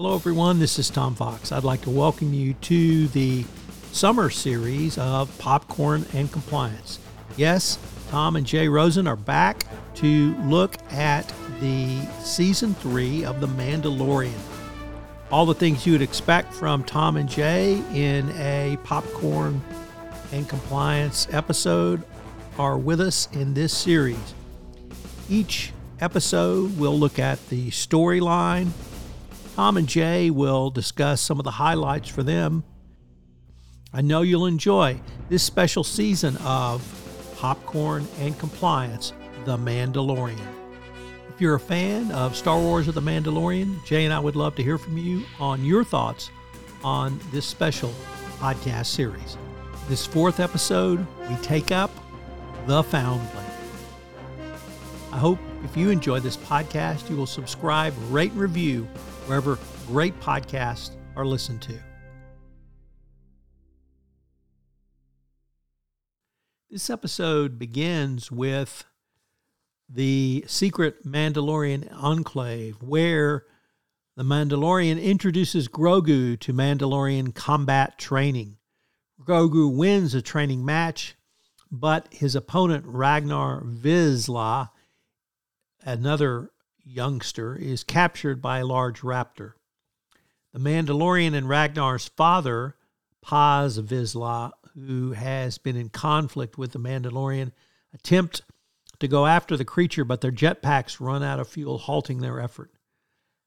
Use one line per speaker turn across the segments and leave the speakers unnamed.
Hello, everyone. This is Tom Fox. I'd like to welcome you to the summer series of Popcorn and Compliance. Yes, Tom and Jay Rosen are back to look at the season three of The Mandalorian. All the things you would expect from Tom and Jay in a Popcorn and Compliance episode are with us in this series. Each episode we'll look at the storyline Tom and Jay will discuss some of the highlights for them. I know you'll enjoy this special season of Popcorn and Compliance The Mandalorian. If you're a fan of Star Wars or The Mandalorian, Jay and I would love to hear from you on your thoughts on this special podcast series. This fourth episode, we take up The Foundling. I hope if you enjoy this podcast, you will subscribe, rate, and review wherever great podcasts are listened to. This episode begins with the secret Mandalorian enclave, where the Mandalorian introduces Grogu to Mandalorian combat training. Grogu wins a training match, but his opponent Ragnar Vizsla, another youngster is captured by a large raptor. The Mandalorian and Ragnar's father, Paz Vizsla, who has been in conflict with the Mandalorian, attempt to go after the creature, but their jetpacks run out of fuel, halting their effort.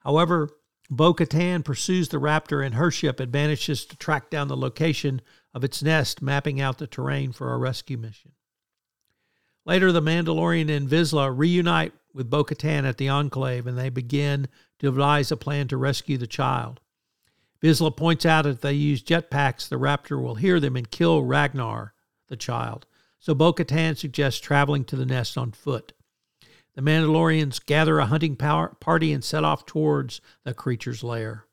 However, Bo Katan pursues the raptor in her ship and manages to track down the location of its nest, mapping out the terrain for a rescue mission. Later, the Mandalorian and Vizsla reunite with Bo Katan at the Enclave and they begin to devise a plan to rescue the child. Vizsla points out that if they use jetpacks, the raptor will hear them and kill Ragnar, the child. So Bo Katan suggests traveling to the nest on foot. The Mandalorians gather a hunting party and set off towards the creature's lair.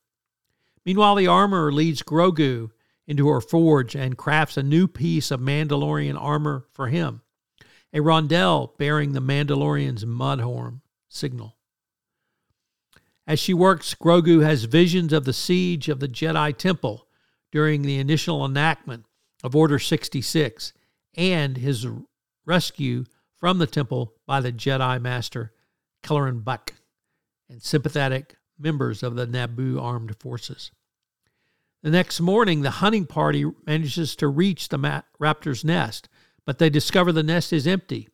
Meanwhile, the armorer leads Grogu into her forge and crafts a new piece of Mandalorian armor for him a rondelle bearing the Mandalorian's mudhorn signet. As she works, Grogu has visions of the siege of the Jedi Temple during the initial enactment of Order 66 and his rescue from the temple by the Jedi Master Kelleran Beq and sympathetic members of the Naboo armed forces. The next morning, the hunting party manages to reach the raptor's nest, but they discover the nest is empty.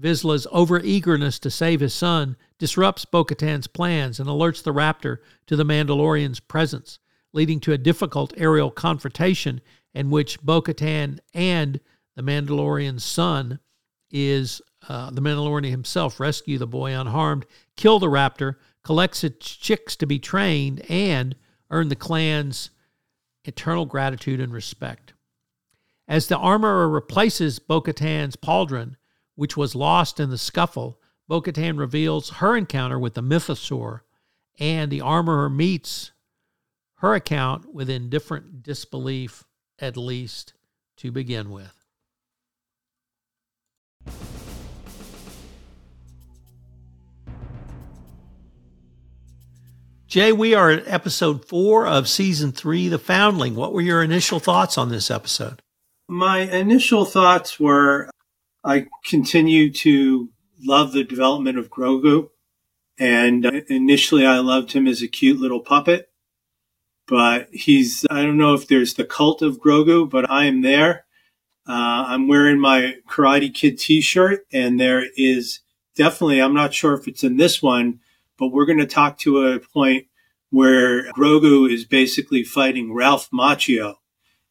Vizsla's overeagerness to save his son disrupts Bo Katan's plans and alerts the raptor to the Mandalorian's presence, leading to a difficult aerial confrontation in which Bo Katan and the Mandalorian's son is uh, the Mandalorian himself rescue the boy unharmed, kill the raptor, collects its chicks to be trained, and earn the clan's eternal gratitude and respect. As the armorer replaces Bo Katan's pauldron, which was lost in the scuffle, Bo Katan reveals her encounter with the mythosaur, and the armorer meets her account with indifferent disbelief, at least to begin with. Jay, we are at episode four of season three, The Foundling. What were your initial thoughts on this episode?
My initial thoughts were I continue to love the development of Grogu. And initially, I loved him as a cute little puppet. But he's, I don't know if there's the cult of Grogu, but I am there. Uh, I'm wearing my Karate Kid t shirt, and there is definitely, I'm not sure if it's in this one, but we're going to talk to a point where Grogu is basically fighting Ralph Macchio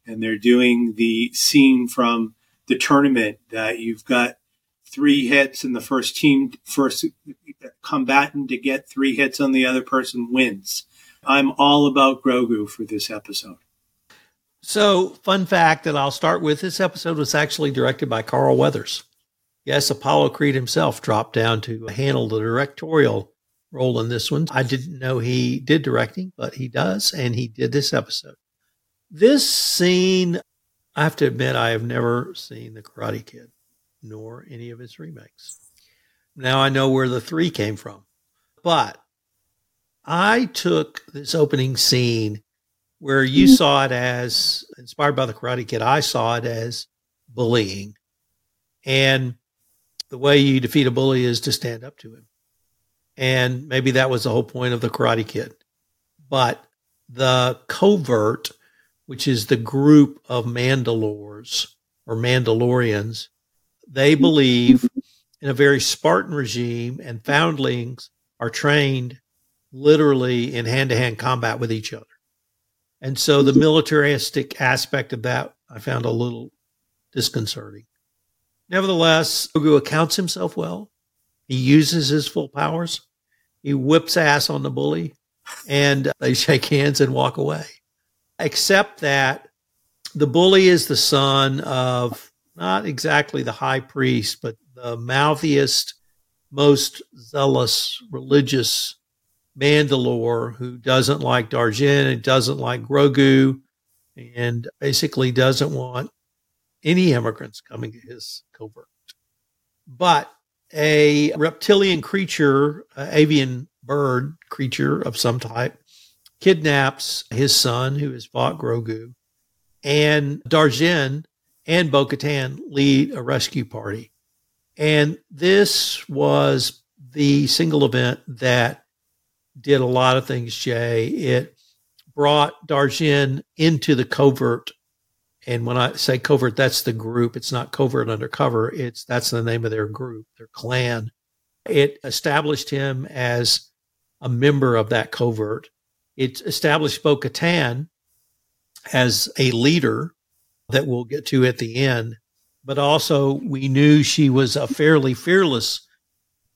and they're doing the scene from the tournament that you've got three hits and the first team, first combatant to get three hits on the other person wins. I'm all about Grogu for this episode.
So, fun fact that I'll start with this episode was actually directed by Carl Weathers. Yes, Apollo Creed himself dropped down to handle the directorial role in this one. I didn't know he did directing, but he does, and he did this episode. This scene, I have to admit, I have never seen The Karate Kid, nor any of its remakes. Now I know where the three came from, but I took this opening scene where you mm-hmm. saw it as inspired by the Karate Kid. I saw it as bullying. And the way you defeat a bully is to stand up to him. And maybe that was the whole point of the Karate Kid. But the covert, which is the group of Mandalores or Mandalorians, they believe in a very Spartan regime, and foundlings are trained literally in hand to hand combat with each other. And so the militaristic aspect of that I found a little disconcerting. Nevertheless, Grogu accounts himself well. He uses his full powers. He whips ass on the bully and they shake hands and walk away. Except that the bully is the son of not exactly the high priest, but the mouthiest, most zealous religious Mandalore who doesn't like Darjin and doesn't like Grogu and basically doesn't want any immigrants coming to his covert. But a reptilian creature, avian bird creature of some type, kidnaps his son, who has fought Grogu, and Darjin and Bo Katan lead a rescue party. And this was the single event that did a lot of things, Jay. It brought Darjin into the covert. And when I say covert, that's the group. It's not covert undercover. It's that's the name of their group, their clan. It established him as a member of that covert. It established Bo Katan as a leader that we'll get to at the end. But also, we knew she was a fairly fearless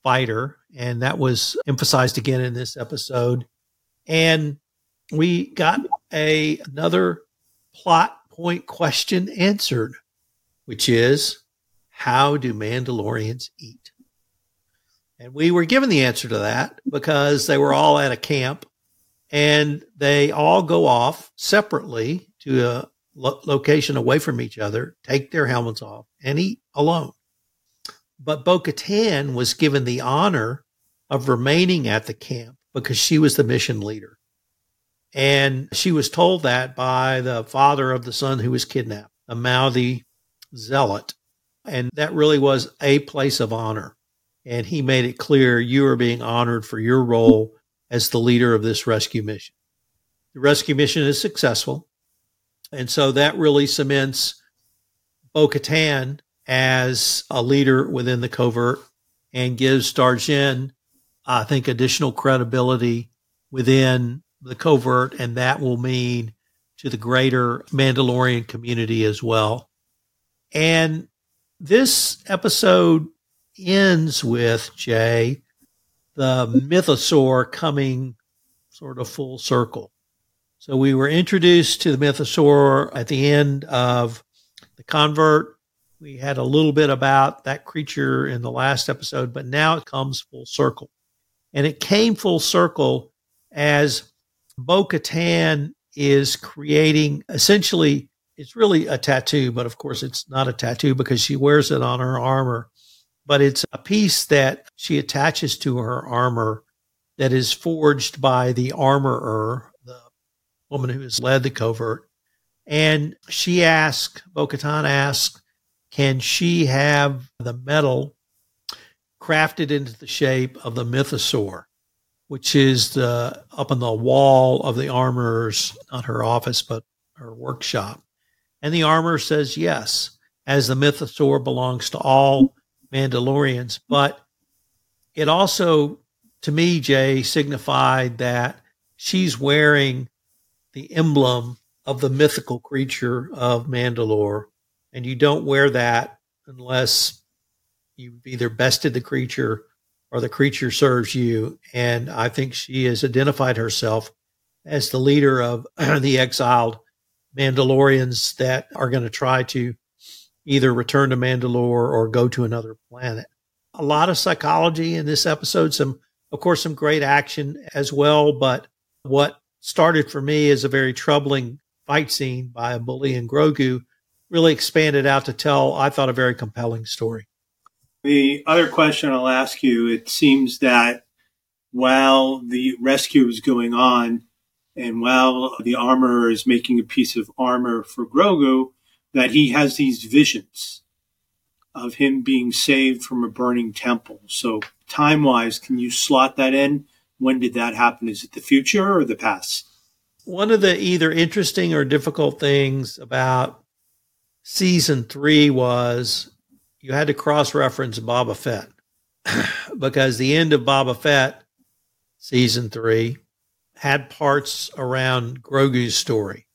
fighter and that was emphasized again in this episode. And we got a another plot point question answered, which is how do Mandalorians eat? And we were given the answer to that because they were all at a camp and they all go off separately to a lo- location away from each other, take their helmets off, and eat alone. But Bo Katan was given the honor of remaining at the camp because she was the mission leader. And she was told that by the father of the son who was kidnapped, a mouthy zealot. And that really was a place of honor. And he made it clear you are being honored for your role as the leader of this rescue mission. The rescue mission is successful. And so that really cements Bo Katan as a leader within the covert and gives Darjin, I think, additional credibility within the covert, and that will mean to the greater Mandalorian community as well. And this episode ends with Jay, the mythosaur coming sort of full circle. So we were introduced to the mythosaur at the end of the convert we had a little bit about that creature in the last episode, but now it comes full circle. And it came full circle as Bo Katan is creating essentially, it's really a tattoo, but of course it's not a tattoo because she wears it on her armor. But it's a piece that she attaches to her armor that is forged by the armorer, the woman who has led the covert. And she asked, Bo Katan asked, can she have the metal crafted into the shape of the mythosaur, which is the, up on the wall of the armorer's, not her office, but her workshop? And the armorer says yes, as the mythosaur belongs to all Mandalorians. But it also, to me, Jay, signified that she's wearing the emblem of the mythical creature of Mandalore and you don't wear that unless you've either bested the creature or the creature serves you. And I think she has identified herself as the leader of the exiled Mandalorians that are going to try to either return to Mandalore or go to another planet. A lot of psychology in this episode, some, of course, some great action as well. But what started for me as a very troubling fight scene by a bully and Grogu really expanded out to tell, I thought, a very compelling story.
The other question I'll ask you it seems that while the rescue is going on and while the armorer is making a piece of armor for Grogu, that he has these visions of him being saved from a burning temple. So, time wise, can you slot that in? When did that happen? Is it the future or the past?
One of the either interesting or difficult things about season three was you had to cross reference Boba Fett because the end of Boba Fett season three had parts around Grogu's story.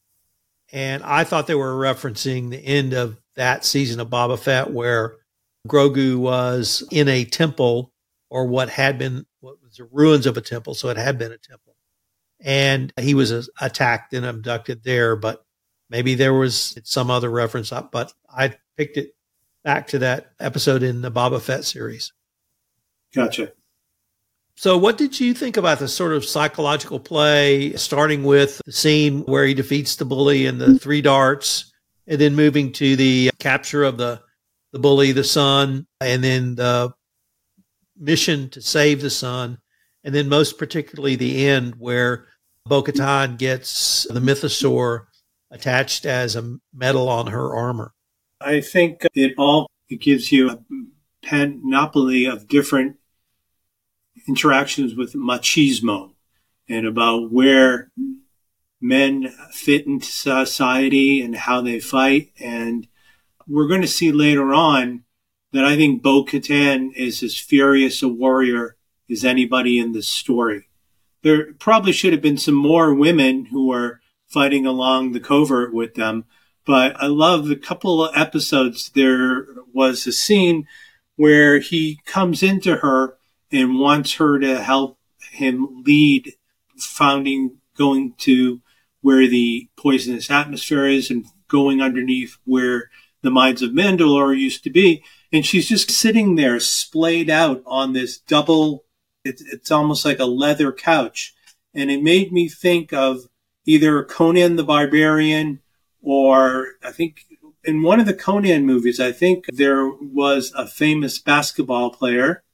And I thought they were referencing the end of that season of Boba Fett where Grogu was in a temple or what had been what was the ruins of a temple, so it had been a temple. And he was attacked and abducted there, but maybe there was some other reference up, but I picked it back to that episode in the Boba Fett series.
Gotcha.
So, what did you think about the sort of psychological play, starting with the scene where he defeats the bully and the three darts, and then moving to the capture of the the bully, the son, and then the mission to save the son, and then most particularly the end where Bo Katan gets the mythosaur attached as a medal on her armor?
I think it all it gives you a panoply of different interactions with machismo and about where men fit into society and how they fight. And we're going to see later on that I think Bo Katan is as furious a warrior as anybody in this story. There probably should have been some more women who were fighting along the covert with them. But I love the couple of episodes. There was a scene where he comes into her and wants her to help him lead founding, going to where the poisonous atmosphere is and going underneath where the mines of Mandalore used to be. And she's just sitting there splayed out on this double, it's, it's almost like a leather couch. And it made me think of either Conan the Barbarian or I think in one of the Conan movies, I think there was a famous basketball player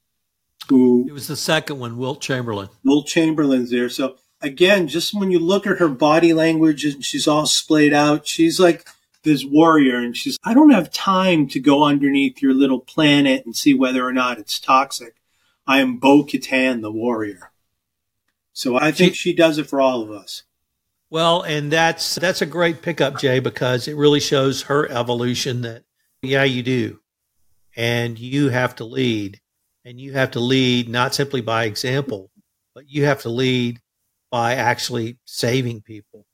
who
it was the second one, Wilt Chamberlain.
Wilt Chamberlain's there. So again, just when you look at her body language and she's all splayed out, she's like this warrior and she's, I don't have time to go underneath your little planet and see whether or not it's toxic. I am Bo Katan, the warrior. So I think she, she does it for all of us.
Well, and that's that's a great pickup, Jay, because it really shows her evolution that yeah, you do. And you have to lead and you have to lead not simply by example, but you have to lead by actually saving people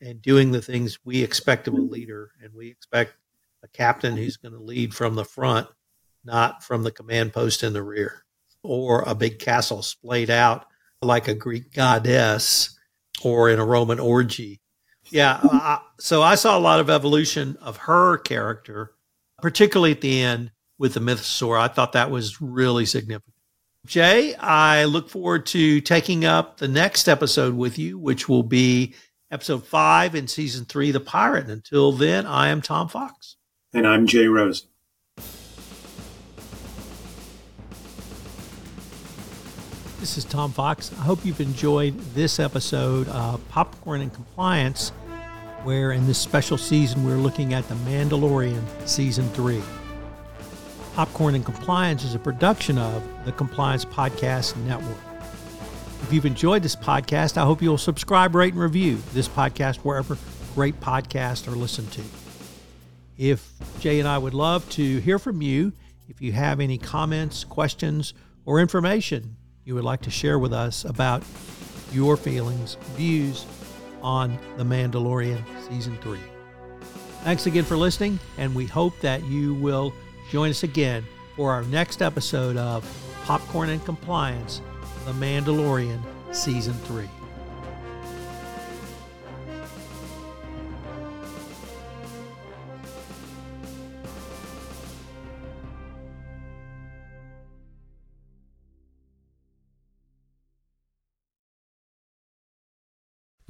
and doing the things we expect of a leader. And we expect a captain who's going to lead from the front, not from the command post in the rear, or a big castle splayed out like a Greek goddess or in a Roman orgy. Yeah. Uh, so I saw a lot of evolution of her character, particularly at the end with the mythosaur. I thought that was really significant. Jay, I look forward to taking up the next episode with you, which will be episode five in season three, The Pirate. And until then, I am Tom Fox.
And I'm Jay Rose.
This is Tom Fox. I hope you've enjoyed this episode of Popcorn and Compliance, where in this special season we're looking at The Mandalorian Season 3. Popcorn and Compliance is a production of the Compliance Podcast Network. If you've enjoyed this podcast, I hope you'll subscribe, rate, and review this podcast wherever great podcasts are listened to. If Jay and I would love to hear from you, if you have any comments, questions, or information you would like to share with us about your feelings, views on The Mandalorian Season 3. Thanks again for listening, and we hope that you will Join us again for our next episode of Popcorn and Compliance The Mandalorian Season 3.